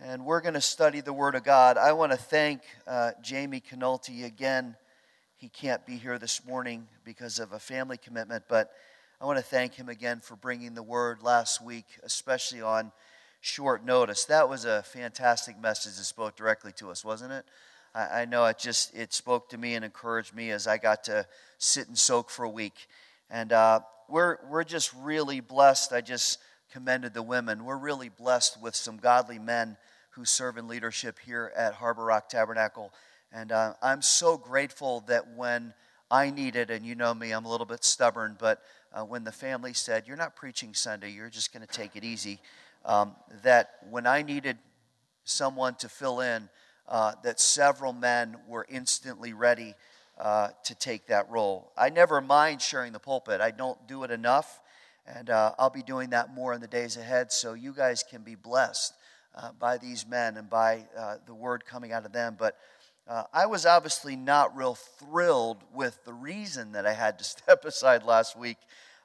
and we're going to study the Word of God. I want to thank uh, Jamie Canulty again. He can't be here this morning because of a family commitment, but I want to thank him again for bringing the Word last week, especially on short notice. That was a fantastic message that spoke directly to us, wasn't it? I, I know it just it spoke to me and encouraged me as I got to sit and soak for a week, and uh, we're we're just really blessed. I just commended the women. We're really blessed with some godly men who serve in leadership here at Harbor Rock Tabernacle. And uh, I'm so grateful that when I needed, and you know me, I'm a little bit stubborn, but uh, when the family said, You're not preaching Sunday, you're just going to take it easy, um, that when I needed someone to fill in, uh, that several men were instantly ready uh, to take that role. I never mind sharing the pulpit, I don't do it enough. And uh, I'll be doing that more in the days ahead so you guys can be blessed uh, by these men and by uh, the word coming out of them. But uh, I was obviously not real thrilled with the reason that I had to step aside last week.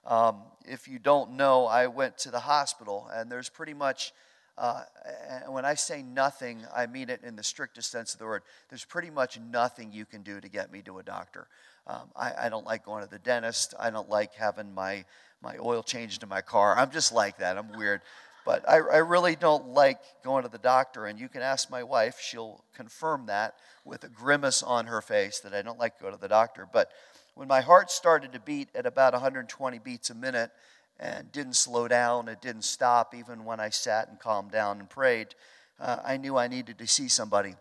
Um, if you don't know, I went to the hospital, and there's pretty much, uh, and when I say nothing, I mean it in the strictest sense of the word. There's pretty much nothing you can do to get me to a doctor. Um, I, I, don't like going to the dentist. I don't like having my my oil changed in my car. I'm just like that. I'm weird. But I, I really don't like going to the doctor. And you can ask my wife, she'll confirm that with a grimace on her face that I don't like to go to the doctor. But when my heart started to beat at about 120 beats a minute and didn't slow down, it didn't stop even when I sat and calmed down and prayed, uh, I knew I needed to see somebody.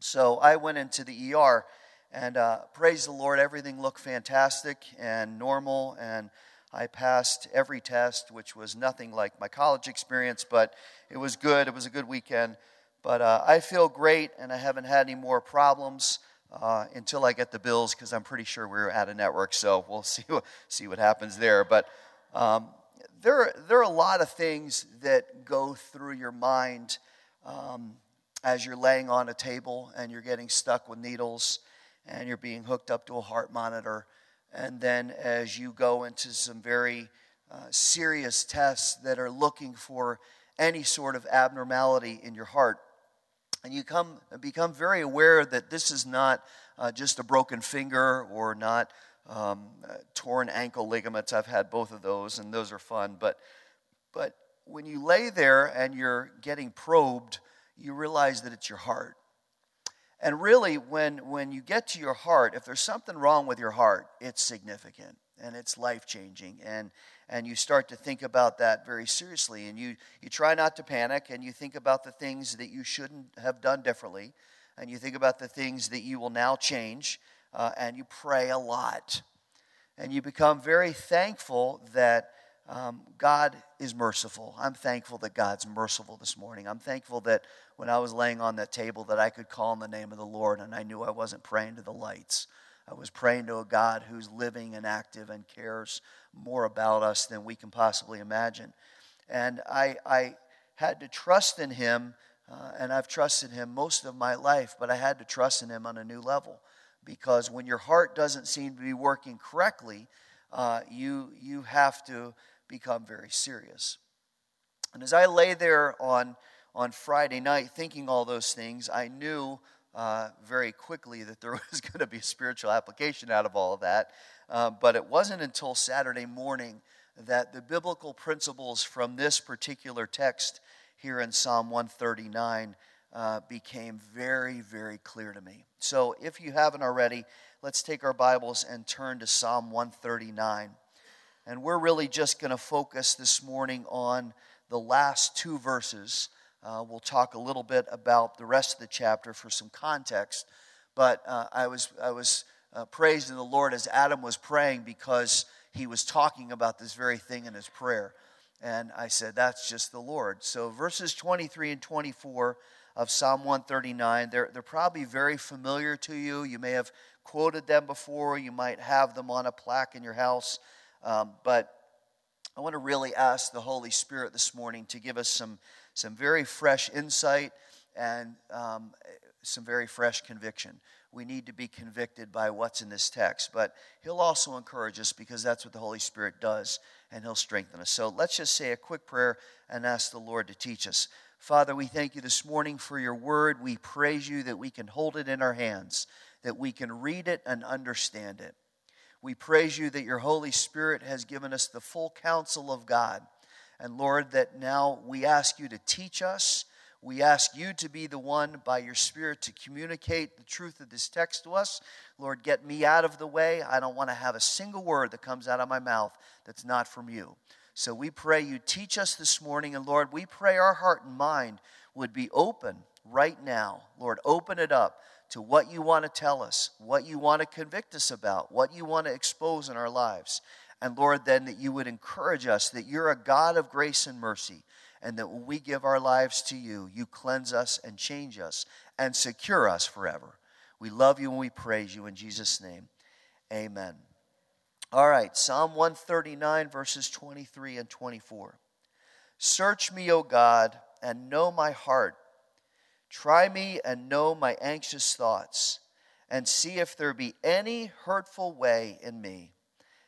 So I went into the ER and uh, praise the Lord, everything looked fantastic and normal and I passed every test, which was nothing like my college experience, but it was good. It was a good weekend. But uh, I feel great, and I haven't had any more problems uh, until I get the bills because I'm pretty sure we're at a network. So we'll see what, see what happens there. But um, there, there are a lot of things that go through your mind um, as you're laying on a table and you're getting stuck with needles and you're being hooked up to a heart monitor and then as you go into some very uh, serious tests that are looking for any sort of abnormality in your heart. And you come, become very aware that this is not uh, just a broken finger or not um, uh, torn ankle ligaments. I've had both of those, and those are fun. But, but when you lay there and you're getting probed, you realize that it's your heart. And really, when, when you get to your heart, if there's something wrong with your heart, it's significant and it's life changing. And, and you start to think about that very seriously. And you, you try not to panic and you think about the things that you shouldn't have done differently. And you think about the things that you will now change. Uh, and you pray a lot. And you become very thankful that um, God is merciful. I'm thankful that God's merciful this morning. I'm thankful that when I was laying on that table that I could call on the name of the Lord and I knew I wasn't praying to the lights. I was praying to a God who's living and active and cares more about us than we can possibly imagine. And I, I had to trust in Him, uh, and I've trusted Him most of my life, but I had to trust in Him on a new level. Because when your heart doesn't seem to be working correctly, uh, you, you have to become very serious. And as I lay there on, on Friday night thinking all those things, I knew uh, very quickly that there was going to be a spiritual application out of all of that. Uh, but it wasn't until Saturday morning that the biblical principles from this particular text here in Psalm 139 uh, became very, very clear to me. So if you haven't already, let's take our Bibles and turn to Psalm 139. And we're really just going to focus this morning on the last two verses. Uh, we'll talk a little bit about the rest of the chapter for some context. But uh, I was, I was uh, praising the Lord as Adam was praying because he was talking about this very thing in his prayer. And I said, that's just the Lord. So verses 23 and 24 of Psalm 139, they're, they're probably very familiar to you. You may have quoted them before, you might have them on a plaque in your house. Um, but I want to really ask the Holy Spirit this morning to give us some, some very fresh insight and um, some very fresh conviction. we need to be convicted by what's in this text. But He'll also encourage us because that's what the Holy Spirit does, and He'll strengthen us. So let's just say a quick prayer and ask the Lord to teach us. Father, we thank you this morning for your word. We praise you that we can hold it in our hands, that we can read it and understand it. We praise you that your Holy Spirit has given us the full counsel of God. And Lord, that now we ask you to teach us we ask you to be the one by your Spirit to communicate the truth of this text to us. Lord, get me out of the way. I don't want to have a single word that comes out of my mouth that's not from you. So we pray you teach us this morning. And Lord, we pray our heart and mind would be open right now. Lord, open it up to what you want to tell us, what you want to convict us about, what you want to expose in our lives. And Lord, then that you would encourage us that you're a God of grace and mercy and that when we give our lives to you, you cleanse us and change us and secure us forever. We love you and we praise you in Jesus' name. Amen. All right, Psalm 139, verses 23 and 24. Search me, O God, and know my heart. Try me and know my anxious thoughts, and see if there be any hurtful way in me,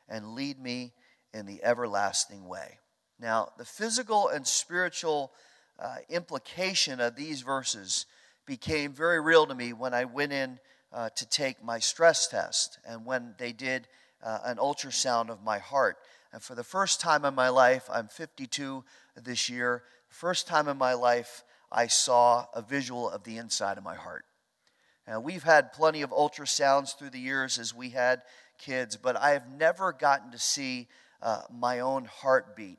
and lead me in the everlasting way. Now, the physical and spiritual uh, implication of these verses became very real to me when I went in uh, to take my stress test and when they did uh, an ultrasound of my heart. And for the first time in my life, I'm 52 this year, first time in my life, I saw a visual of the inside of my heart. Now, we've had plenty of ultrasounds through the years as we had kids, but I have never gotten to see uh, my own heartbeat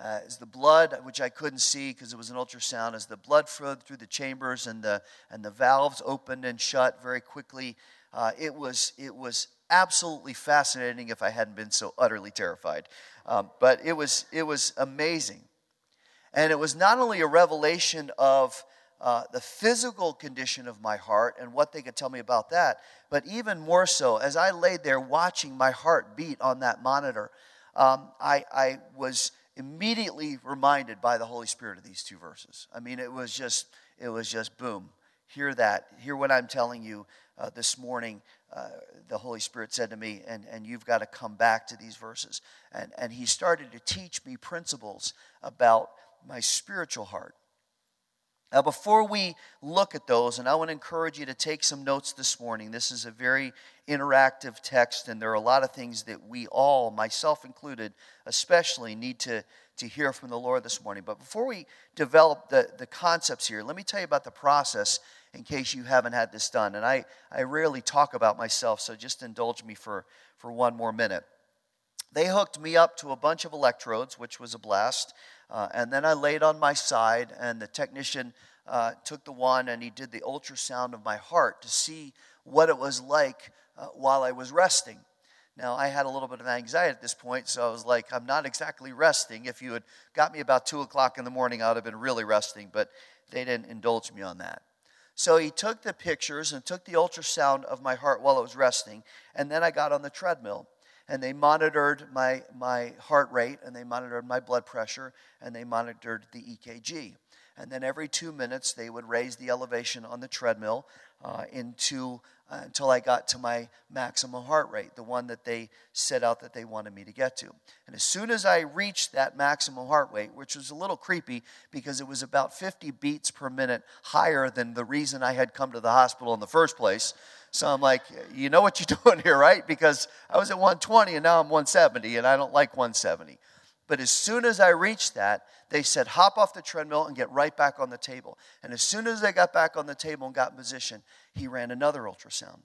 uh, as the blood, which I couldn't see because it was an ultrasound, as the blood flowed through the chambers and the, and the valves opened and shut very quickly, uh, it, was, it was absolutely fascinating if I hadn't been so utterly terrified. Um, but it was, it was amazing. And it was not only a revelation of uh, the physical condition of my heart and what they could tell me about that, but even more so, as I laid there watching my heart beat on that monitor, um, I, I was immediately reminded by the Holy Spirit of these two verses. I mean, it was just, it was just boom. Hear that. Hear what I'm telling you uh, this morning. Uh, the Holy Spirit said to me, and, and you've got to come back to these verses. And, and He started to teach me principles about my spiritual heart. Now, before we look at those, and I want to encourage you to take some notes this morning. This is a very interactive text, and there are a lot of things that we all, myself included, especially, need to, to hear from the Lord this morning. But before we develop the, the concepts here, let me tell you about the process in case you haven't had this done. And I, I rarely talk about myself, so just indulge me for, for one more minute. They hooked me up to a bunch of electrodes, which was a blast. Uh, and then I laid on my side, and the technician uh, took the one and he did the ultrasound of my heart to see what it was like uh, while I was resting. Now, I had a little bit of anxiety at this point, so I was like, I'm not exactly resting. If you had got me about 2 o'clock in the morning, I would have been really resting, but they didn't indulge me on that. So he took the pictures and took the ultrasound of my heart while it was resting, and then I got on the treadmill and they monitored my, my heart rate and they monitored my blood pressure and they monitored the EKG. And then every two minutes, they would raise the elevation on the treadmill uh, into, uh, until I got to my maximum heart rate, the one that they set out that they wanted me to get to. And as soon as I reached that maximum heart rate, which was a little creepy because it was about 50 beats per minute higher than the reason I had come to the hospital in the first place, so I'm like, you know what you're doing here, right? Because I was at 120 and now I'm 170 and I don't like 170. But as soon as I reached that, they said, hop off the treadmill and get right back on the table. And as soon as they got back on the table and got in position, he ran another ultrasound.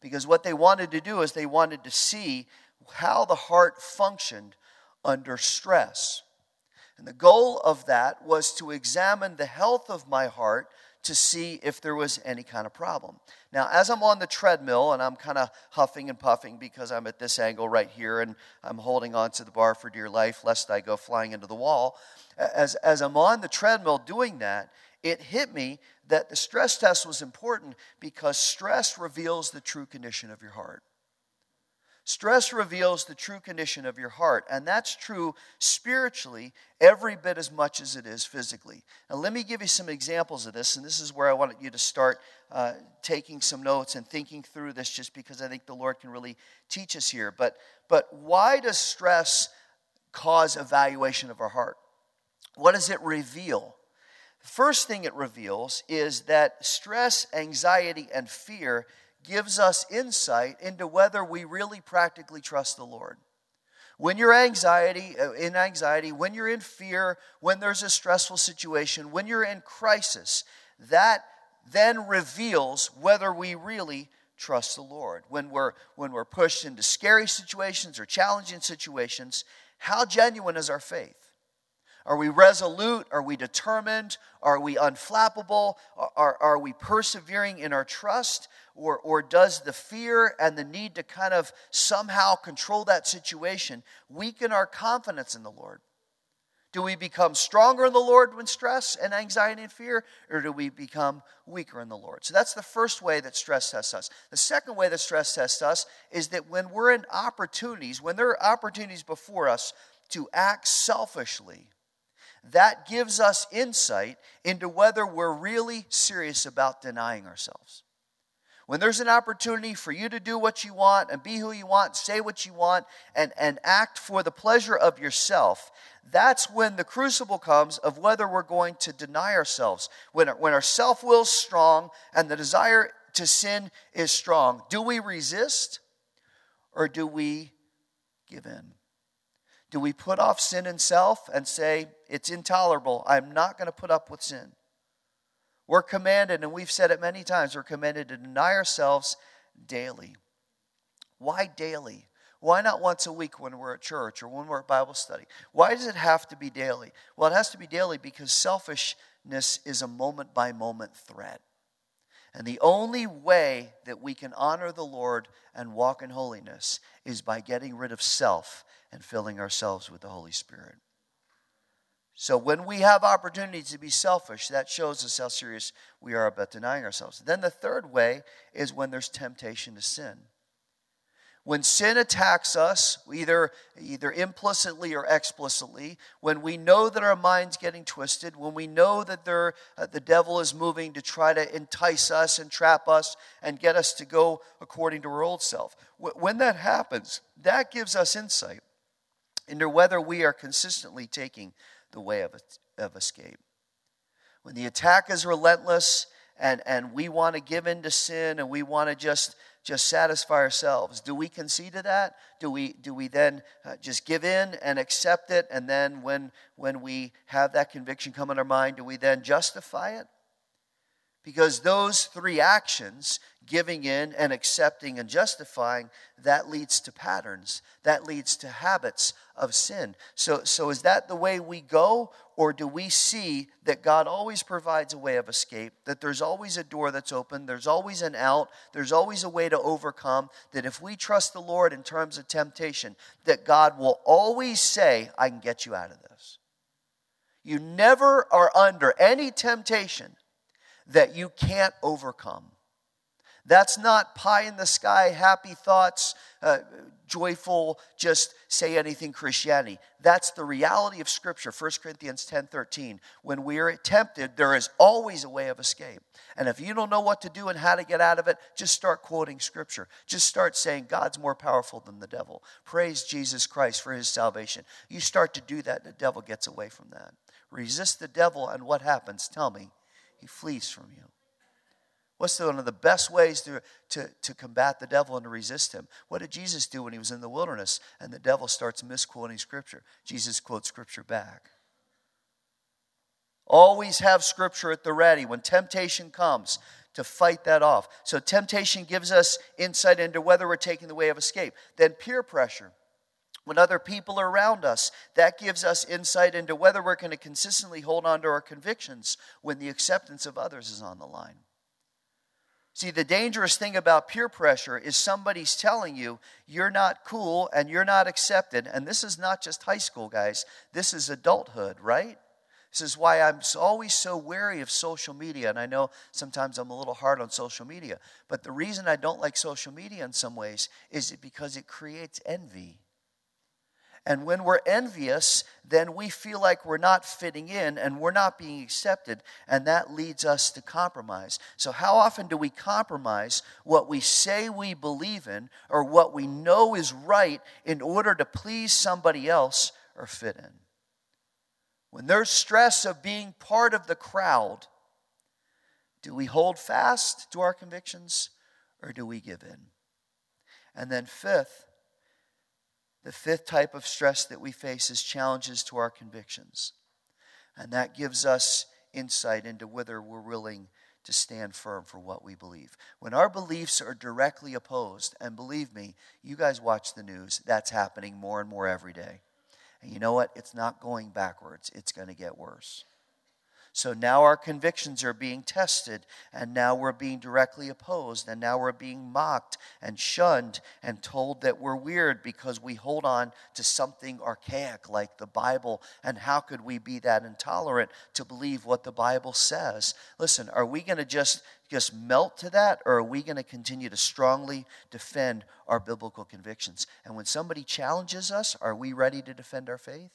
Because what they wanted to do is they wanted to see how the heart functioned under stress. And the goal of that was to examine the health of my heart to see if there was any kind of problem. Now, as I'm on the treadmill and I'm kind of huffing and puffing because I'm at this angle right here and I'm holding on to the bar for dear life lest I go flying into the wall, as, as I'm on the treadmill doing that, it hit me that the stress test was important because stress reveals the true condition of your heart. Stress reveals the true condition of your heart, and that's true spiritually every bit as much as it is physically. Now, let me give you some examples of this, and this is where I want you to start uh, taking some notes and thinking through this just because I think the Lord can really teach us here. But, but why does stress cause evaluation of our heart? What does it reveal? The first thing it reveals is that stress, anxiety, and fear gives us insight into whether we really practically trust the Lord. When you're anxiety, uh, in anxiety, when you're in fear, when there's a stressful situation, when you're in crisis, that then reveals whether we really trust the Lord. When we're when we're pushed into scary situations or challenging situations, how genuine is our faith? Are we resolute? Are we determined? Are we unflappable? Are, are, we persevering in our trust? Or, or does the fear and the need to kind of somehow control that situation weaken our confidence in the Lord? Do we become stronger in the Lord when stress and anxiety and fear, or do we become weaker in the Lord? So that's the first way that stress tests us. The second way that stress tests us is that when we're in opportunities, when there are opportunities before us to act selfishly, that gives us insight into whether we're really serious about denying ourselves. When there's an opportunity for you to do what you want and be who you want, say what you want, and, and act for the pleasure of yourself, that's when the crucible comes of whether we're going to deny ourselves. When, when our self will is strong and the desire to sin is strong, do we resist or do we give in? Do we put off sin and self and say, it's intolerable? I'm not going to put up with sin. We're commanded, and we've said it many times, we're commanded to deny ourselves daily. Why daily? Why not once a week when we're at church or when we're at Bible study? Why does it have to be daily? Well, it has to be daily because selfishness is a moment by moment threat. And the only way that we can honor the Lord and walk in holiness is by getting rid of self and filling ourselves with the Holy Spirit. So when we have opportunities to be selfish, that shows us how serious we are about denying ourselves. Then the third way is when there's temptation to sin. When sin attacks us, either, either implicitly or explicitly, when we know that our mind's getting twisted, when we know that uh, the devil is moving to try to entice us and trap us and get us to go according to our old self, when that happens, that gives us insight into whether we are consistently taking the way of, of escape. When the attack is relentless and, and we want to give in to sin and we want to just, just satisfy ourselves, do we concede to that? Do we, do we then uh, just give in and accept it? And then when, when we have that conviction come in our mind, do we then justify it? Because those three actions, giving in and accepting and justifying, that leads to patterns. That leads to habits of sin. So, so is that the way we go? Or do we see that God always provides a way of escape, that there's always a door that's open, there's always an out, there's always a way to overcome, that if we trust the Lord in terms of temptation, that God will always say, I can get you out of this. You never are under any temptation that you can't overcome. That's not pie in the sky, happy thoughts, uh, joyful, just say anything Christianity. That's the reality of Scripture, 1 Corinthians 10 13. When we are tempted, there is always a way of escape. And if you don't know what to do and how to get out of it, just start quoting Scripture. Just start saying, God's more powerful than the devil. Praise Jesus Christ for his salvation. You start to do that, the devil gets away from that. Resist the devil, and what happens? Tell me he flees from you. What's one of the best ways to, to, to combat the devil and to resist him? What did Jesus do when he was in the wilderness and the devil starts misquoting Scripture? Jesus quotes Scripture back. Always have Scripture at the ready when temptation comes to fight that off. So, temptation gives us insight into whether we're taking the way of escape. Then, peer pressure when other people are around us. That gives us insight into whether we're going to consistently hold on to our convictions when the acceptance of others is on the line. See, the dangerous thing about peer pressure is somebody's telling you you're not cool and you're not accepted. And this is not just high school, guys, this is adulthood, right? This is why I'm always so wary of social media. And I know sometimes I'm a little hard on social media. But the reason I don't like social media in some ways is because it creates envy. And when we're envious, then we feel like we're not fitting in and we're not being accepted. And that leads us to compromise. So, how often do we compromise what we say we believe in or what we know is right in order to please somebody else or fit in? When there's stress of being part of the crowd, do we hold fast to our convictions or do we give in? And then, fifth, the fifth type of stress that we face is challenges to our convictions. And that gives us insight into whether we're willing to stand firm for what we believe. When our beliefs are directly opposed, and believe me, you guys watch the news, that's happening more and more every day. And you know what? It's not going backwards, it's going to get worse. So now our convictions are being tested, and now we're being directly opposed, and now we're being mocked and shunned and told that we're weird because we hold on to something archaic like the Bible. And how could we be that intolerant to believe what the Bible says? Listen, are we going to just just melt to that, or are we going to continue to strongly defend our biblical convictions? And when somebody challenges us, are we ready to defend our faith?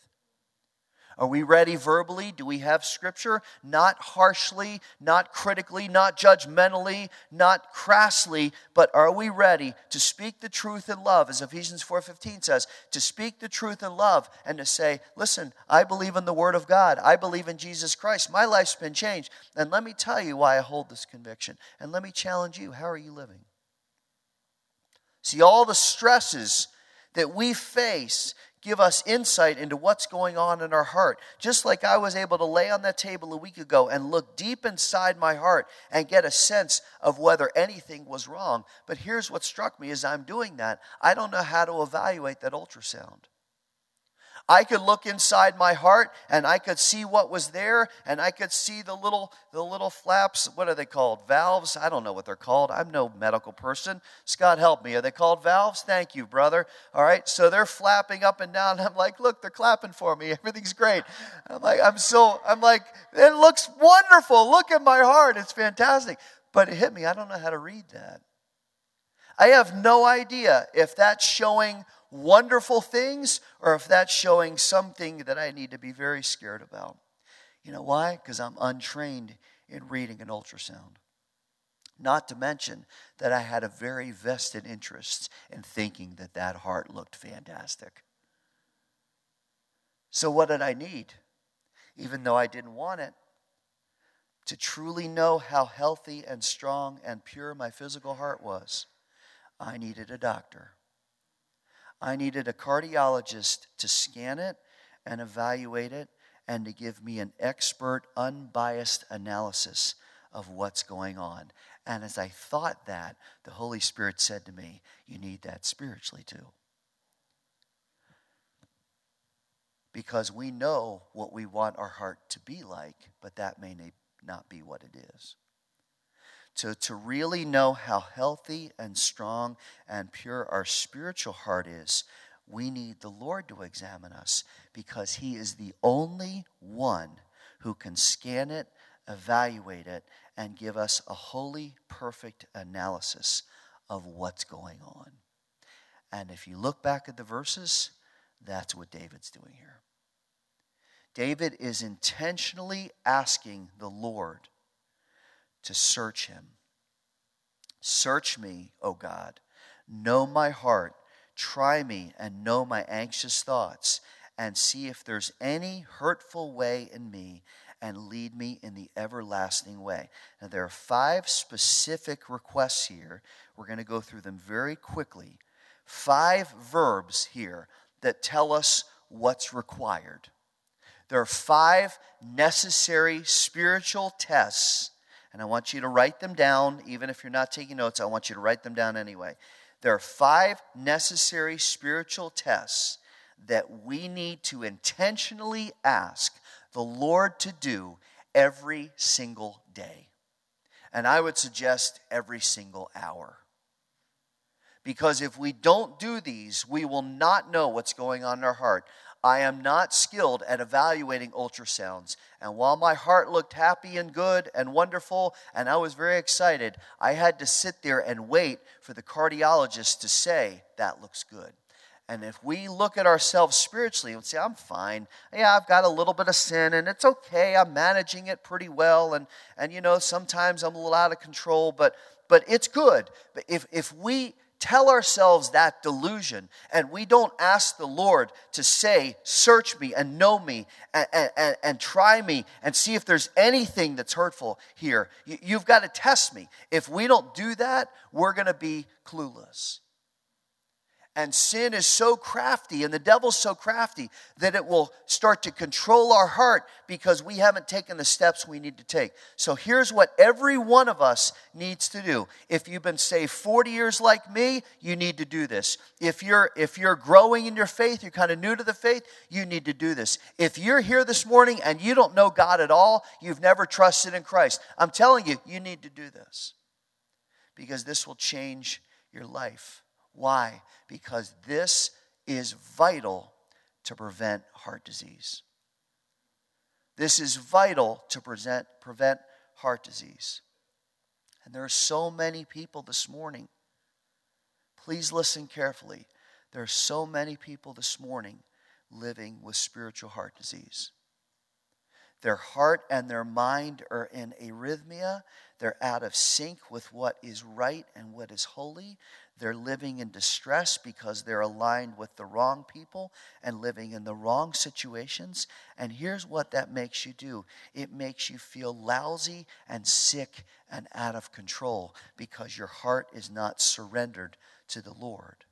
Are we ready verbally? Do we have scripture? Not harshly, not critically, not judgmentally, not crassly, but are we ready to speak the truth in love as Ephesians 4:15 says, to speak the truth in love and to say, "Listen, I believe in the word of God. I believe in Jesus Christ. My life's been changed, and let me tell you why I hold this conviction. And let me challenge you, how are you living?" See all the stresses that we face give us insight into what's going on in our heart. Just like I was able to lay on that table a week ago and look deep inside my heart and get a sense of whether anything was wrong. But here's what struck me as I'm doing that I don't know how to evaluate that ultrasound. I could look inside my heart and I could see what was there and I could see the little the little flaps, what are they called? Valves? I don't know what they're called. I'm no medical person. Scott help me. Are they called valves? Thank you, brother. All right. So they're flapping up and down. I'm like, "Look, they're clapping for me. Everything's great." I'm like, I'm so I'm like, "It looks wonderful. Look at my heart. It's fantastic." But it hit me. I don't know how to read that. I have no idea if that's showing wonderful things or if that's showing something that I need to be very scared about. You know why? Because I'm untrained in reading an ultrasound. Not to mention that I had a very vested interest in thinking that that heart looked fantastic. So, what did I need? Even though I didn't want it, to truly know how healthy and strong and pure my physical heart was, I needed a doctor. I needed a cardiologist to scan it and evaluate it and to give me an expert, unbiased analysis of what's going on. And as I thought that, the Holy Spirit said to me, You need that spiritually too. Because we know what we want our heart to be like, but that may not be what it is to, to really know how healthy and strong and pure our spiritual heart is, we need the Lord to examine us because He is the only one who can scan it, evaluate it, and give us a holy, perfect analysis of what's going on. And if you look back at the verses, that's what David's doing here. David is intentionally asking the Lord to search him. Search me, O God. Know my heart. Try me and know my anxious thoughts, and see if there's any hurtful way in me, and lead me in the everlasting way. Now, there are five specific requests here. We're going to go through them very quickly. Five verbs here that tell us what's required. There are five necessary spiritual tests and I want you to write them down, even if you're not taking notes, I want you to write them down anyway. There are five necessary spiritual tests that we need to intentionally ask the Lord to do every single day. And I would suggest every single hour. Because if we don't do these, we will not know what's going on in our heart. I am not skilled at evaluating ultrasounds. And while my heart looked happy and good and wonderful, and I was very excited, I had to sit there and wait for the cardiologist to say, That looks good. And if we look at ourselves spiritually and say, I'm fine, yeah, I've got a little bit of sin and it's okay, I'm managing it pretty well, and, and you know, sometimes I'm a little out of control, but, but it's good. But if, if we tell ourselves that delusion and we don't ask the Lord to say, Search me and know me and, and, and try me and see if there's anything that's hurtful here, you've got to test me. If we don't do that, we're going to be clueless. And sin is so crafty, and the devil's so crafty that it will start to control our heart because we haven't taken the steps we need to take. So here's what every one of us needs to do. If you've been saved 40 years like me, you need to do this. If you're if you're growing in your faith, you're kind of new to the faith, you need to do this. If you're here this morning and you don't know God at all, you've never trusted in Christ. I'm telling you, you need to do this. Because this will change your life. Why? Because this is vital to prevent heart disease. This is vital to present, prevent heart disease. And there are so many people this morning. Please listen carefully. There are so many people this morning living with spiritual heart disease. Their heart and their mind are in arrhythmia. They're out of sync with what is right and what is holy. They're living in distress because they're aligned with the wrong people and living in the wrong situations. And here's what that makes you do it makes you feel lousy and sick and out of control because your heart is not surrendered to the Lord.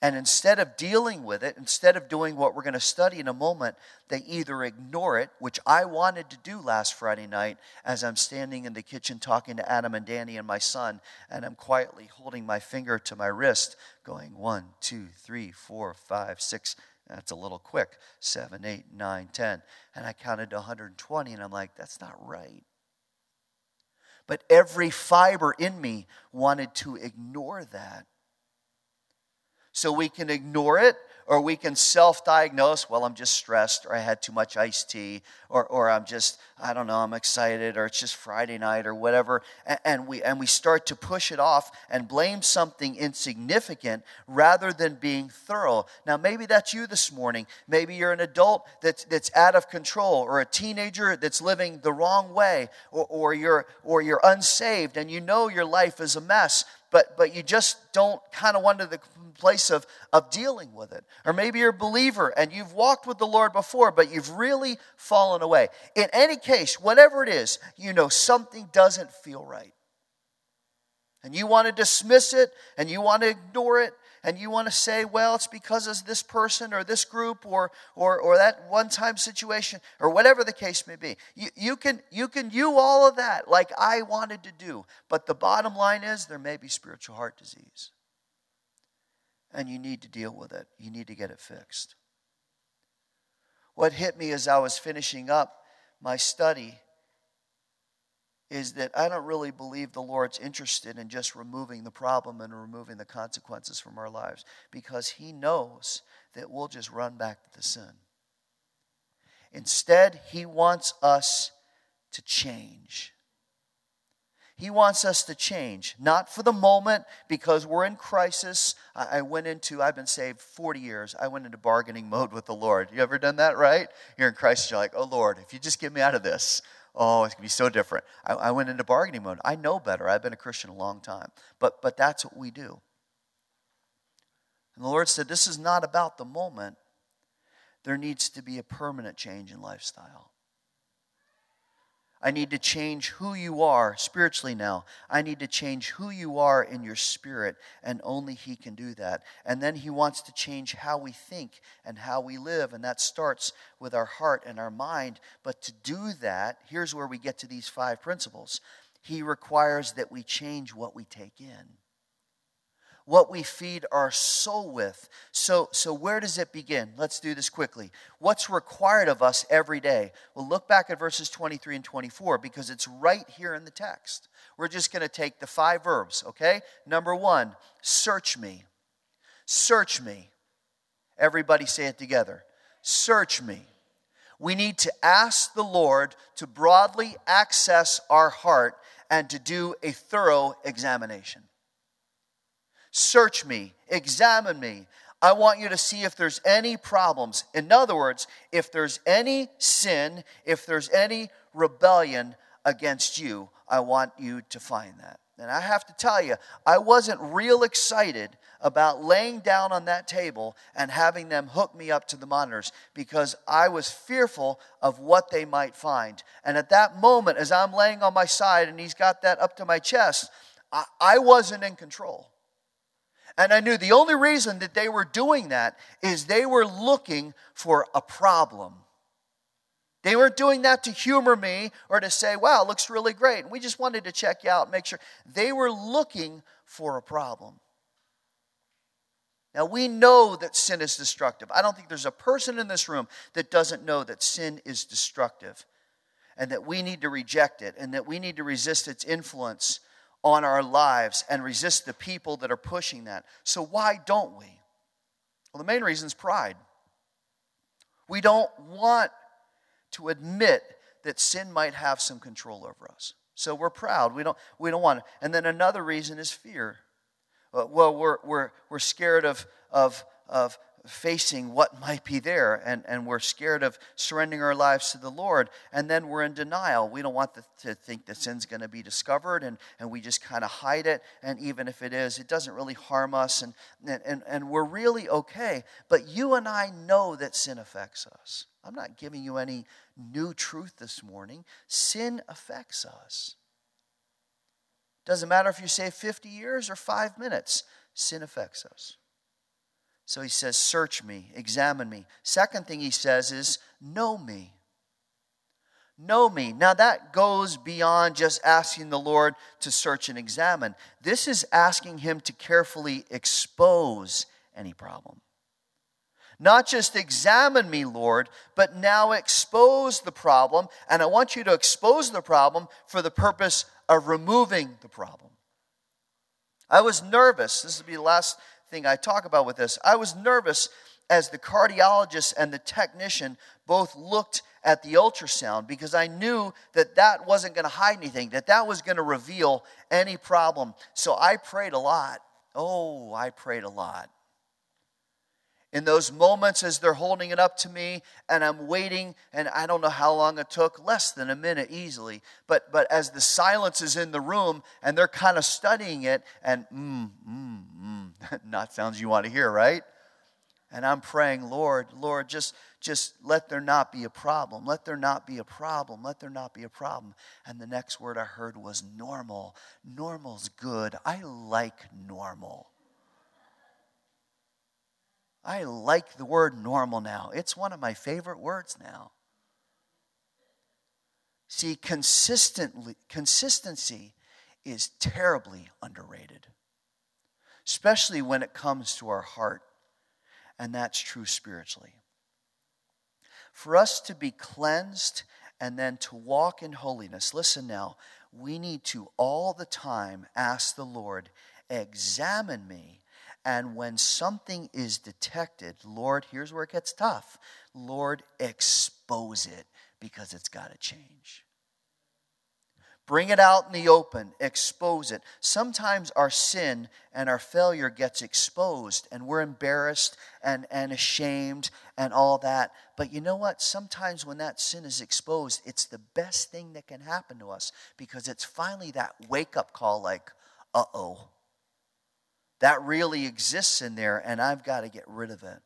And instead of dealing with it, instead of doing what we're going to study in a moment, they either ignore it, which I wanted to do last Friday night as I'm standing in the kitchen talking to Adam and Danny and my son, and I'm quietly holding my finger to my wrist, going one, two, three, four, five, six. That's a little quick. Seven, eight, nine, ten. And I counted to 120, and I'm like, that's not right. But every fiber in me wanted to ignore that so we can ignore it or we can self diagnose well, I'm just stressed, or I had too much iced tea, or, or I'm just, I don't know, I'm excited, or it's just Friday night, or whatever. And, and, we, and we start to push it off and blame something insignificant rather than being thorough. Now, maybe that's you this morning. Maybe you're an adult that's, that's out of control, or a teenager that's living the wrong way, or, or, you're, or you're unsaved and you know your life is a mess but but you just don't kind of to the place of, of dealing with it. Or maybe you're a believer and you've walked with the Lord before, but you've really fallen away. In any case, whatever it is, you know something doesn't feel right. And you want to dismiss it and you want to ignore it and you want to say, well, it's because of this person or this group or, or, or that one time situation or whatever the case may be. You, you, can, you can do all of that like I wanted to do. But the bottom line is there may be spiritual heart disease. And you need to deal with it, you need to get it fixed. What hit me as I was finishing up my study is that I don't really believe the Lord's interested in just removing the problem and removing the consequences from our lives because He knows that we'll just run back to the sin. Instead, He wants us to change. He wants us to change, not for the moment because we're in crisis. I went into, I've been saved 40 years. I went into bargaining mode with the Lord. You ever done that, right? You're in crisis, you're like, oh Lord, if you just get me out of this, oh, it's going to be so different. I, I went into bargaining mode. I know better. I've been a Christian a long time. But, but that's what we do. And the Lord said, This is not about the moment. There needs to be a permanent change in lifestyle. I need to change who you are spiritually now. I need to change who you are in your spirit, and only He can do that. And then He wants to change how we think and how we live, and that starts with our heart and our mind. But to do that, here's where we get to these five principles He requires that we change what we take in what we feed our soul with. So, so where does it begin? Let's do this quickly. What's required of us every day? Well, look back at verses 23 and 24 because it's right here in the text. We're just going to take the five verbs, okay? Number one, search me. Search me. Everybody say it together. Search me. We need to ask the Lord to broadly access our heart and to do a thorough examination. Search me, examine me. I want you to see if there's any problems. In other words, if there's any sin, if there's any rebellion against you, I want you to find that. And I have to tell you, I wasn't real excited about laying down on that table and having them hook me up to the monitors because I was fearful of what they might find. And at that moment, as I'm laying on my side and he's got that up to my chest, I, I wasn't in control. And I knew the only reason that they were doing that is they were looking for a problem. They weren't doing that to humor me or to say, wow, looks really great. We just wanted to check you out, make sure. They were looking for a problem. Now, we know that sin is destructive. I don't think there's a person in this room that doesn't know that sin is destructive and that we need to reject it and that we need to resist its influence on our lives and resist the people that are pushing that. So, why don't we? Well, the main reason is pride. We don't want to admit that sin might have some control over us. So we're proud. We don't, we don't want it. And then another reason is fear. Uh, well, we're, we're, we're scared of, of, of facing what might be there, and, and we're scared of surrendering our lives to the Lord, and then we're in denial. We don't want the, to think that sin's going to be discovered, and, and we just kind of hide it, and even if it is, it doesn't really harm us, and, and, and we're really okay. But you and I know that sin affects us. I'm not giving you any new truth this morning. Sin affects us. Doesn't matter if you say 50 years or five minutes, sin affects us. So he says, Search me, examine me. Second thing he says is, Know me. Know me. Now that goes beyond just asking the Lord to search and examine. This is asking him to carefully expose any problem. Not just examine me, Lord, but now expose the problem. And I want you to expose the problem for the purpose of removing the problem. I was nervous. This will be the last thing I talk about with this. I was nervous as the cardiologist and the technician both looked at the ultrasound because I knew that that wasn't going to hide anything, that that was going to reveal any problem. So I prayed a lot. Oh, I prayed a lot. In those moments as they're holding it up to me and I'm waiting, and I don't know how long it took, less than a minute easily. But, but as the silence is in the room and they're kind of studying it, and mm, mm, mm, not sounds you want to hear, right? And I'm praying, Lord, Lord, just, just let there not be a problem. Let there not be a problem. Let there not be a problem. And the next word I heard was normal. Normal's good. I like normal. I like the word normal now. It's one of my favorite words now. See, consistently, consistency is terribly underrated, especially when it comes to our heart, and that's true spiritually. For us to be cleansed and then to walk in holiness, listen now, we need to all the time ask the Lord, examine me and when something is detected, Lord, here's where it gets tough. Lord, expose it because it's got to change. Bring it out in the open, expose it. Sometimes our sin and our failure gets exposed and we're embarrassed and, and ashamed and all that. But you know what? Sometimes when that sin is exposed, it's the best thing that can happen to us because it's finally that wake up call like, uh oh, that really exists in there, and I've got to get rid of it.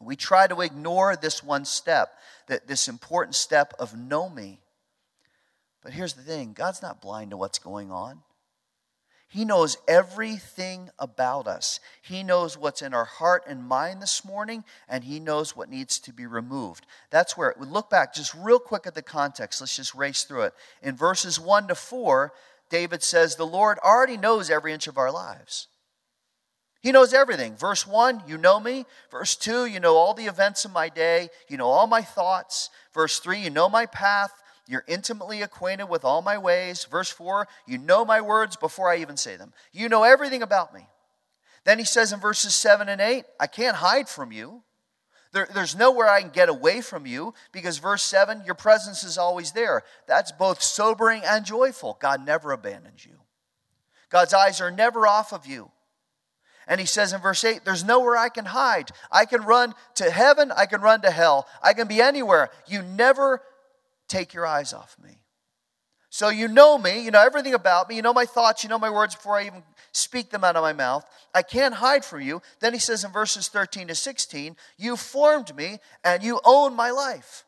We try to ignore this one step, that this important step of know me. But here's the thing God's not blind to what's going on. He knows everything about us. He knows what's in our heart and mind this morning, and He knows what needs to be removed. That's where we look back just real quick at the context. Let's just race through it. In verses 1 to 4, David says, The Lord already knows every inch of our lives. He knows everything. Verse 1, you know me. Verse 2, you know all the events of my day. You know all my thoughts. Verse 3, you know my path. You're intimately acquainted with all my ways. Verse 4, you know my words before I even say them. You know everything about me. Then he says in verses 7 and 8, I can't hide from you. There, there's nowhere I can get away from you because, verse 7, your presence is always there. That's both sobering and joyful. God never abandons you, God's eyes are never off of you. And he says in verse 8, There's nowhere I can hide. I can run to heaven, I can run to hell, I can be anywhere. You never take your eyes off me. So you know me, you know everything about me, you know my thoughts, you know my words before I even speak them out of my mouth. I can't hide from you. Then he says in verses 13 to 16, You formed me and you own my life.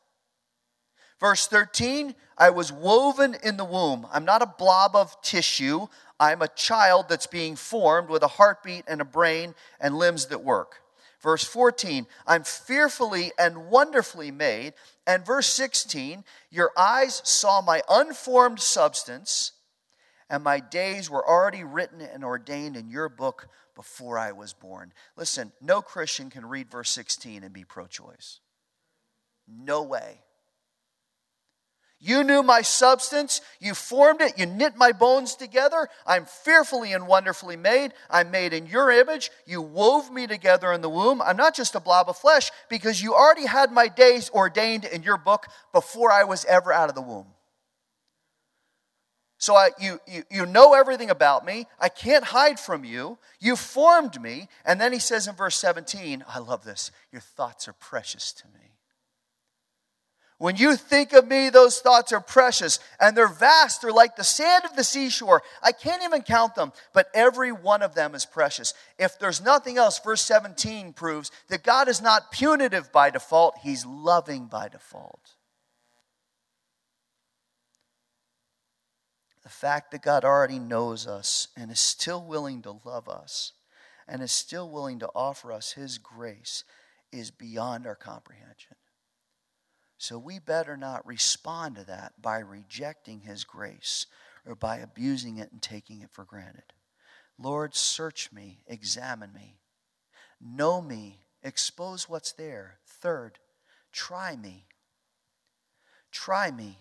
Verse 13, I was woven in the womb. I'm not a blob of tissue. I'm a child that's being formed with a heartbeat and a brain and limbs that work. Verse 14, I'm fearfully and wonderfully made. And verse 16, your eyes saw my unformed substance, and my days were already written and ordained in your book before I was born. Listen, no Christian can read verse 16 and be pro choice. No way. You knew my substance. You formed it. You knit my bones together. I'm fearfully and wonderfully made. I'm made in your image. You wove me together in the womb. I'm not just a blob of flesh because you already had my days ordained in your book before I was ever out of the womb. So I, you, you, you know everything about me. I can't hide from you. You formed me. And then he says in verse 17, I love this. Your thoughts are precious to me. When you think of me, those thoughts are precious and they're vast. They're like the sand of the seashore. I can't even count them, but every one of them is precious. If there's nothing else, verse 17 proves that God is not punitive by default, He's loving by default. The fact that God already knows us and is still willing to love us and is still willing to offer us His grace is beyond our comprehension. So we better not respond to that by rejecting His grace or by abusing it and taking it for granted. Lord, search me, examine me, know me, expose what's there. Third, try me. Try me.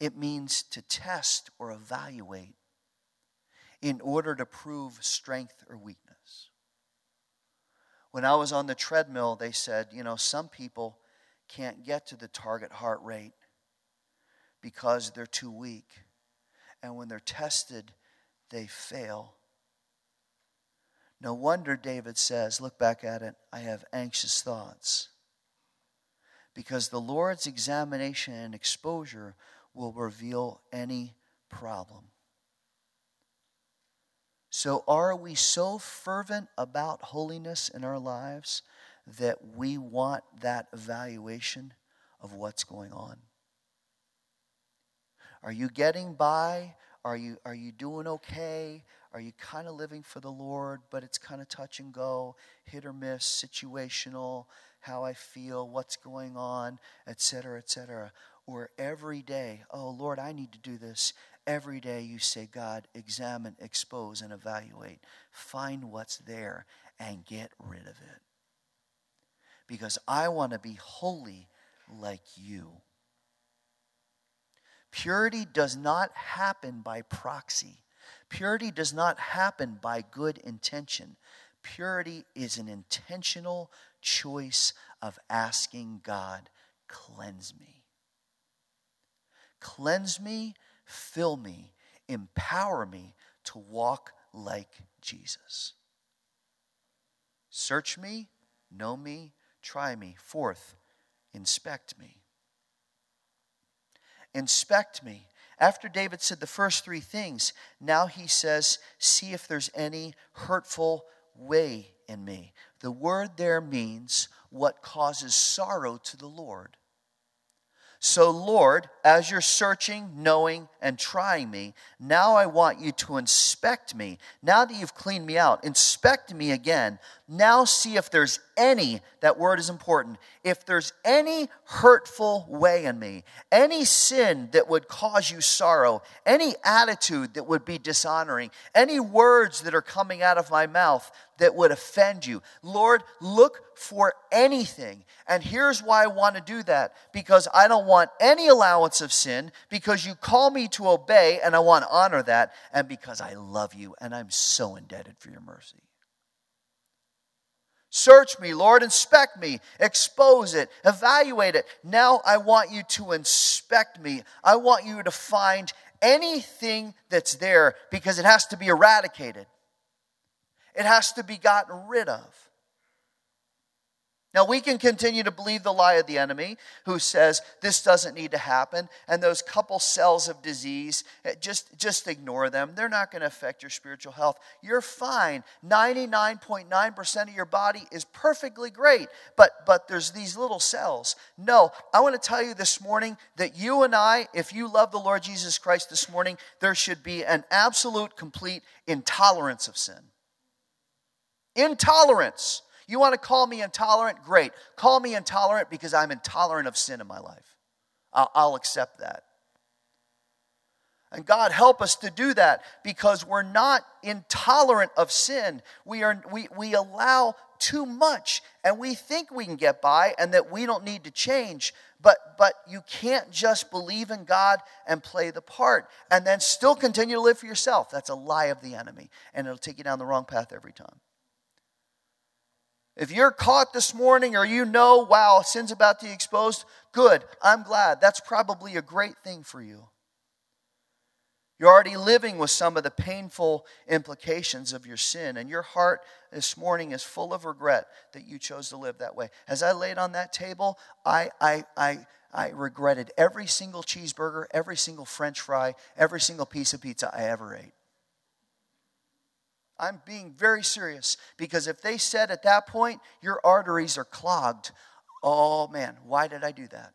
It means to test or evaluate in order to prove strength or weakness. When I was on the treadmill, they said, you know, some people can't get to the target heart rate because they're too weak. And when they're tested, they fail. No wonder David says, look back at it, I have anxious thoughts. Because the Lord's examination and exposure will reveal any problem. So, are we so fervent about holiness in our lives that we want that evaluation of what's going on. Are you getting by? Are you, are you doing okay? Are you kind of living for the Lord, but it's kind of touch and go, hit or miss, situational, how I feel, what's going on, etc., etc. Or every day, oh Lord, I need to do this. Every day you say, God, examine, expose, and evaluate. Find what's there and get rid of it because I want to be holy like you. Purity does not happen by proxy. Purity does not happen by good intention. Purity is an intentional choice of asking God, cleanse me. Cleanse me, fill me, empower me to walk like Jesus. Search me, know me, Try me. Fourth, inspect me. Inspect me. After David said the first three things, now he says, See if there's any hurtful way in me. The word there means what causes sorrow to the Lord. So, Lord, as you're searching, knowing, and trying me, now I want you to inspect me. Now that you've cleaned me out, inspect me again. Now see if there's any, that word is important, if there's any hurtful way in me, any sin that would cause you sorrow, any attitude that would be dishonoring, any words that are coming out of my mouth that would offend you. Lord, look for anything. And here's why I want to do that because I don't want any allowance of sin, because you call me to obey and I want to honor that, and because I love you and I'm so indebted for your mercy. Search me, Lord, inspect me, expose it, evaluate it. Now I want you to inspect me. I want you to find anything that's there because it has to be eradicated, it has to be gotten rid of. Now, we can continue to believe the lie of the enemy who says this doesn't need to happen, and those couple cells of disease, eh, just, just ignore them. They're not going to affect your spiritual health. You're fine. 99.9% of your body is perfectly great, but, but there's these little cells. No, I want to tell you this morning that you and I, if you love the Lord Jesus Christ this morning, there should be an absolute, complete intolerance of sin. Intolerance. You want to call me intolerant? Great. Call me intolerant because I'm intolerant of sin in my life. I'll, accept that. And God help us to do that because we're not intolerant of sin. We, are, we, we allow too much and we think we can get by and that we don't need to change. But, but you can't just believe in God and play the part and then still continue to live for yourself. That's a lie of the enemy and it'll take you down the wrong path every time. If you're caught this morning or you know, wow, sin's about to be exposed, good. I'm glad. That's probably a great thing for you. You're already living with some of the painful implications of your sin, and your heart this morning is full of regret that you chose to live that way. As I laid on that table, I, I, I, I regretted every single cheeseburger, every single french fry, every single piece of pizza I ever ate. I'm being very serious because if they said at that point, your arteries are clogged, oh man, why did I do that?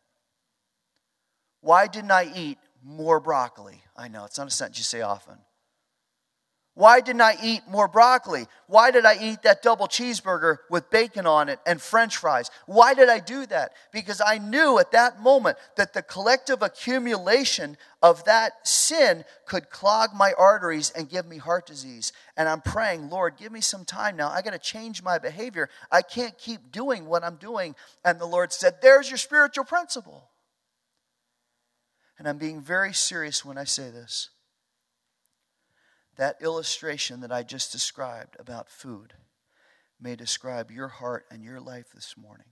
Why didn't I eat more broccoli? I know it's not a sentence you say often. Why didn't I eat more broccoli? Why did I eat that double cheeseburger with bacon on it and french fries? Why did I do that? Because I knew at that moment that the collective accumulation of that sin could clog my arteries and give me heart disease. And I'm praying, Lord, give me some time now. I got to change my behavior. I can't keep doing what I'm doing. And the Lord said, There's your spiritual principle. And I'm being very serious when I say this that illustration that I just described about food may describe your heart and your life this morning.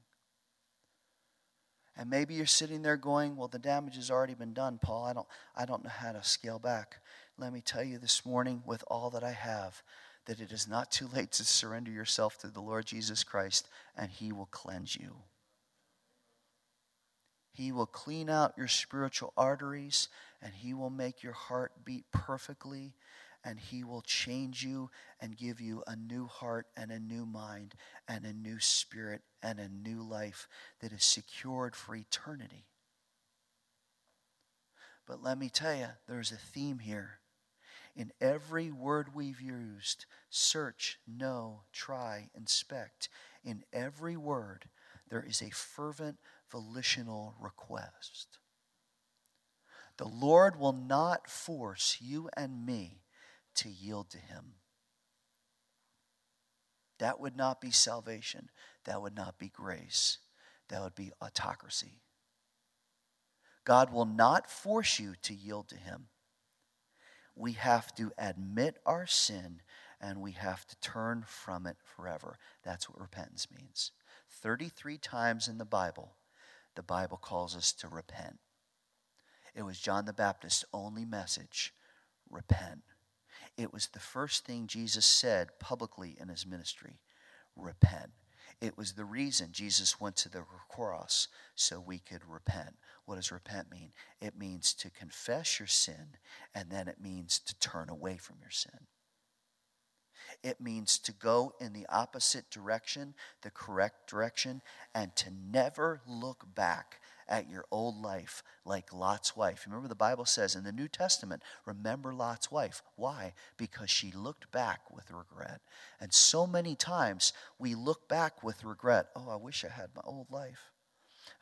And maybe you're sitting there going, Well, the damage has already been done, Paul. I don't, I don't know how to scale back. Let me tell you this morning, with all that I have, that it is not too late to surrender yourself to the Lord Jesus Christ, and He will cleanse you. He will clean out your spiritual arteries, and He will make your heart beat perfectly and He will change you and give you a new heart and a new mind and a new spirit and a new life that is secured for eternity. But let me tell you, there's a theme here. In every word we've used search, know, try, inspect in every word, there is a fervent volitional request. The Lord will not force you and me to yield to Him. That would not be salvation. That would not be grace. That would be autocracy. God will not force you to yield to Him. We have to admit our sin and we have to turn from it forever. That's what repentance means. 33 times in the Bible, the Bible calls us to repent. It was John the Baptist's only message repent. It was the first thing Jesus said publicly in his ministry repent. It was the reason Jesus went to the cross so we could repent. What does repent mean? It means to confess your sin, and then it means to turn away from your sin. It means to go in the opposite direction, the correct direction, and to never look back at your old life like Lot's wife. Remember, the Bible says in the New Testament, remember Lot's wife. Why? Because she looked back with regret. And so many times we look back with regret. Oh, I wish I had my old life.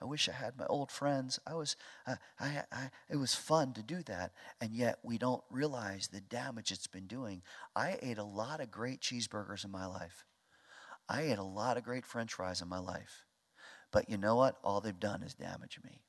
I wish I had my old friends. I was, uh, I, I, it was fun to do that, and yet we don't realize the damage it's been doing. I ate a lot of great cheeseburgers in my life. I ate a lot of great French fries in my life. But you know what? All they've done is damage me.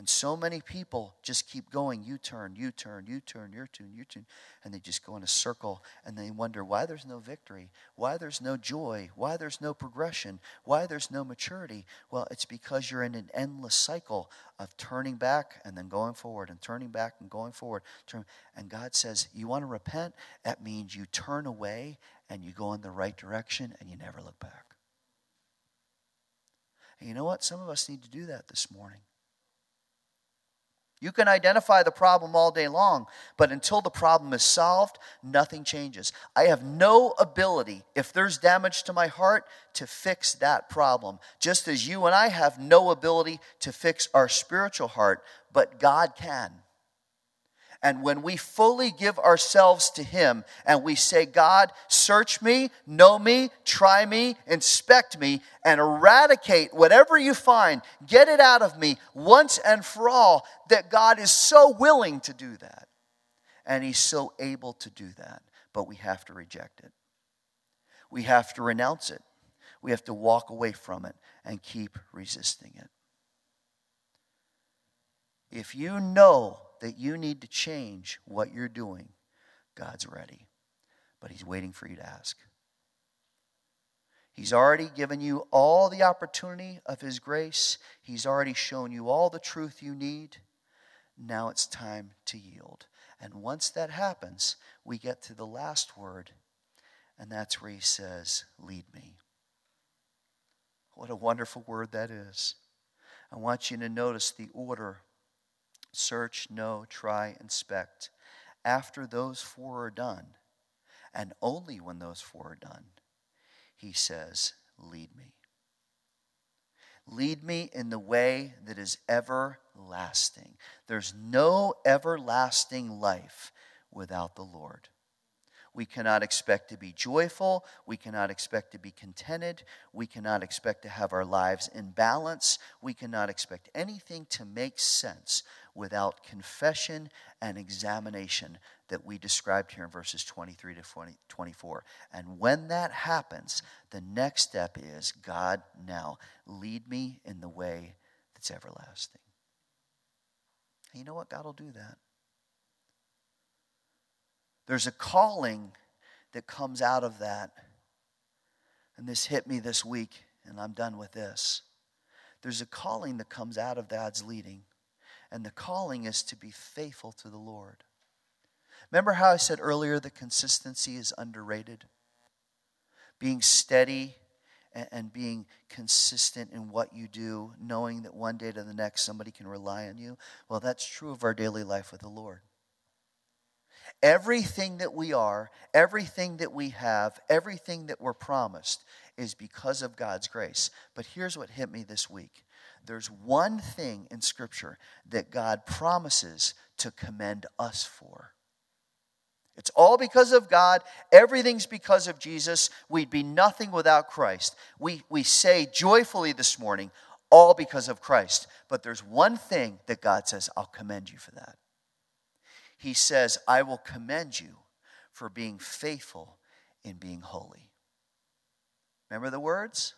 And so many people just keep going you turn, you turn, you turn, U turn, you turn, and they just go in a circle and they wonder why there's no victory, why there's no joy, why there's no progression, why there's no maturity. Well, it's because you're in an endless cycle of turning back and then going forward and turning back and going forward. And God says, You want to repent? That means you turn away and you go in the right direction and you never look back. And you know what? Some of us need to do that this morning. You can identify the problem all day long, but until the problem is solved, nothing changes. I have no ability, if there's damage to my heart, to fix that problem. Just as you and I have no ability to fix our spiritual heart, but God can. And when we fully give ourselves to Him and we say, God, search me, know me, try me, inspect me, and eradicate whatever you find, get it out of me once and for all, that God is so willing to do that. And He's so able to do that. But we have to reject it, we have to renounce it, we have to walk away from it and keep resisting it. If you know that you need to change what you're doing, God's ready. But He's waiting for you to ask. He's already given you all the opportunity of His grace, He's already shown you all the truth you need. Now it's time to yield. And once that happens, we get to the last word, and that's where He says, Lead me. What a wonderful word that is. I want you to notice the order search, know, try, inspect. After those four are done, and only when those four are done, he says, Lead me. Lead me in the way that is everlasting. There's no everlasting life without the Lord. We cannot expect to be joyful. We cannot expect to be contented. We cannot expect to have our lives in balance. We cannot expect anything to make sense without confession and examination that we described here in verses 23 to 20, 24. And when that happens, the next step is God, now lead me in the way that's everlasting. You know what? God will do that. There's a calling that comes out of that. And this hit me this week, and I'm done with this. There's a calling that comes out of God's leading. And the calling is to be faithful to the Lord. Remember how I said earlier that consistency is underrated? Being steady and, being consistent in what you do, knowing that one day to the next somebody can rely on you. Well, that's true of our daily life with the Lord. Everything that we are, everything that we have, everything that we're promised is because of God's grace. But here's what hit me this week there's one thing in Scripture that God promises to commend us for. It's all because of God. Everything's because of Jesus. We'd be nothing without Christ. We, we say joyfully this morning, all because of Christ. But there's one thing that God says, I'll commend you for that. He says, I will commend you for being faithful in being holy. Remember the words?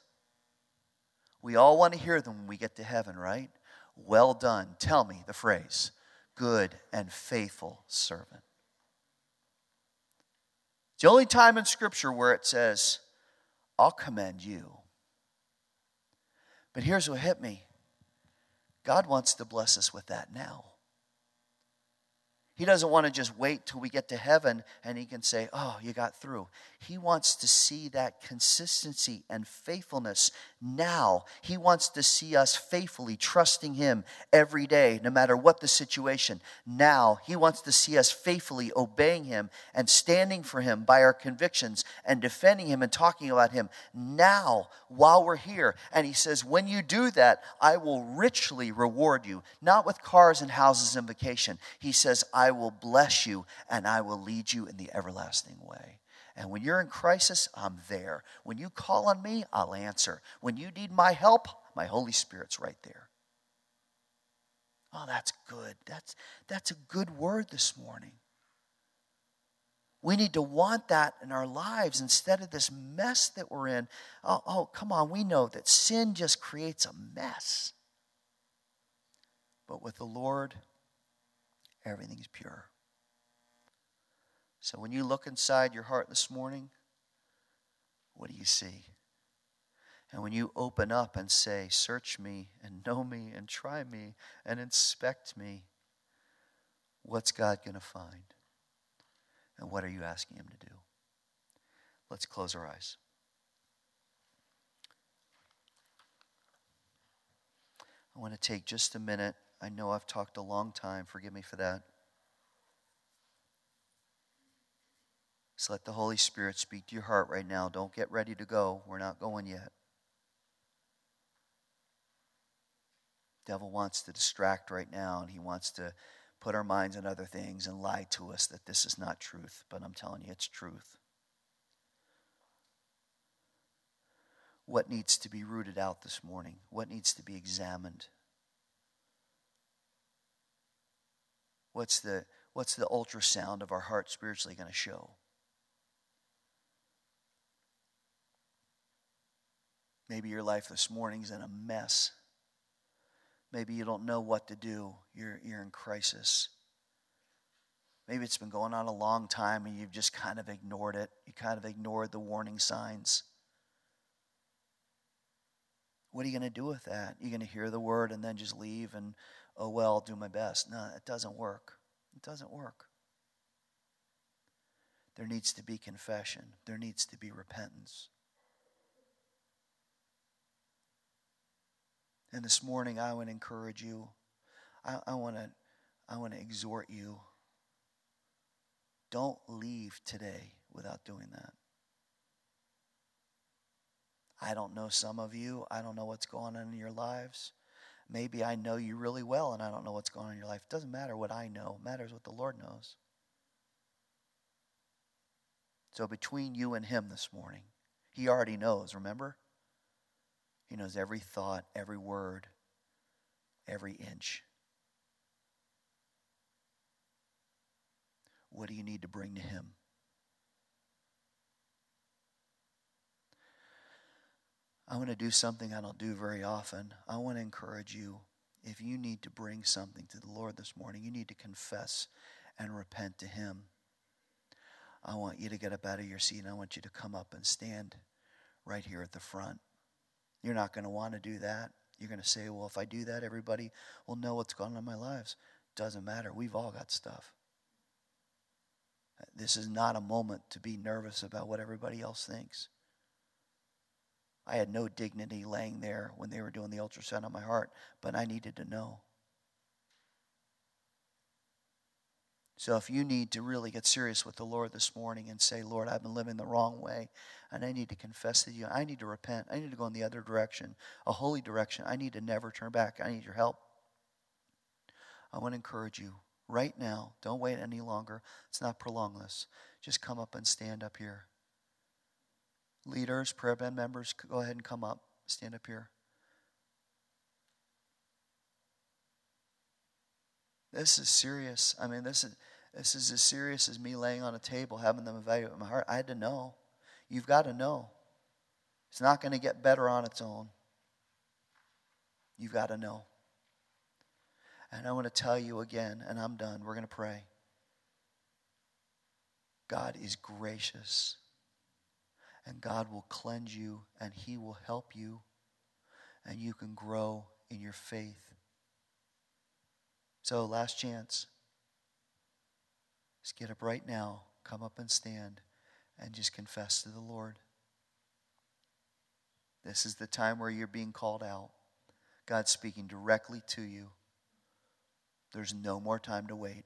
We all want to hear them when we get to heaven, right? Well done. Tell me the phrase good and faithful servant. It's the only time in Scripture where it says, I'll commend you. But here's what hit me God wants to bless us with that now. He doesn't want to just wait till we get to heaven and he can say, Oh, you got through. He wants to see that consistency and faithfulness now. He wants to see us faithfully trusting him every day, no matter what the situation. Now, he wants to see us faithfully obeying him and standing for him by our convictions and defending him and talking about him now while we're here. And he says, When you do that, I will richly reward you, not with cars and houses and vacation. He says, will bless you and I will lead you in the everlasting way. And when you're in crisis, I'm there. When you call on me, I'll answer. When you need my help, my Holy Spirit's right there. Oh, that's good. That's, that's a good word this morning. We need to want that in our lives instead of this mess that we're in. Oh, oh, come on, we know that sin just creates a mess. But with the Lord, everything's pure. So when you look inside your heart this morning, what do you see? And when you open up and say, Search me and know me and try me and inspect me, what's God going to find? And what are you asking Him to do? Let's close our eyes. I want to take just a minute. I know I've talked a long time. Forgive me for that. So let the Holy Spirit speak to your heart right now. Don't get ready to go. We're not going yet. devil wants to distract right now and he wants to put our minds on other things and lie to us that this is not truth but i'm telling you it's truth what needs to be rooted out this morning what needs to be examined what's the what's the ultrasound of our heart spiritually going to show maybe your life this morning is in a mess Maybe you don't know what to do. You're, you're in crisis. Maybe it's been going on a long time and you've just kind of ignored it. You kind of ignored the warning signs. What are you going to do with that? You're going to hear the word and then just leave and, oh, well, I'll do my best. No, it doesn't work. It doesn't work. There needs to be confession, there needs to be repentance. And this morning, I would encourage you. I, I want to I want to exhort you. Don't leave today without doing that. I don't know some of you. I don't know what's going on in your lives. Maybe I know you really well and I don't know what's going on in your life. It doesn't matter what I know, it matters what the Lord knows. So between you and Him this morning, He already knows, remember? He knows every thought, every word, every inch. What do you need to bring to Him? I want to do something I don't do very often. I want to encourage you. If you need to bring something to the Lord this morning, you need to confess and repent to Him. I want you to get up out of your seat and I want you to come up and stand right here at the front. You're not going to want to do that. You're going to say, well, if I do that, everybody will know what's going on in my lives. Doesn't matter. We've all got stuff. This is not a moment to be nervous about what everybody else thinks. I had no dignity laying there when they were doing the ultrasound on my heart, but I needed to know. So if you need to really get serious with the Lord this morning and say, Lord, I've been living the wrong way, and I need to confess to you, I need to repent, I need to go in the other direction, a holy direction, I need to never turn back, I need your help. I want to encourage you right now. Don't wait any longer. Let's not prolong this. Just come up and stand up here. Leaders, prayer band members, go ahead and come up. Stand up here. This is serious. I mean, this is this is as serious as me laying on a table, having them evaluate my heart. I had to know. You've got to know. It's not going to get better on its own. You've got to know. And I want to tell you again, and I'm done. We're going to pray. God is gracious, and God will cleanse you, and He will help you, and you can grow in your faith. So, last chance. Just get up right now, come up and stand, and just confess to the Lord. This is the time where you're being called out. God's speaking directly to you. There's no more time to wait.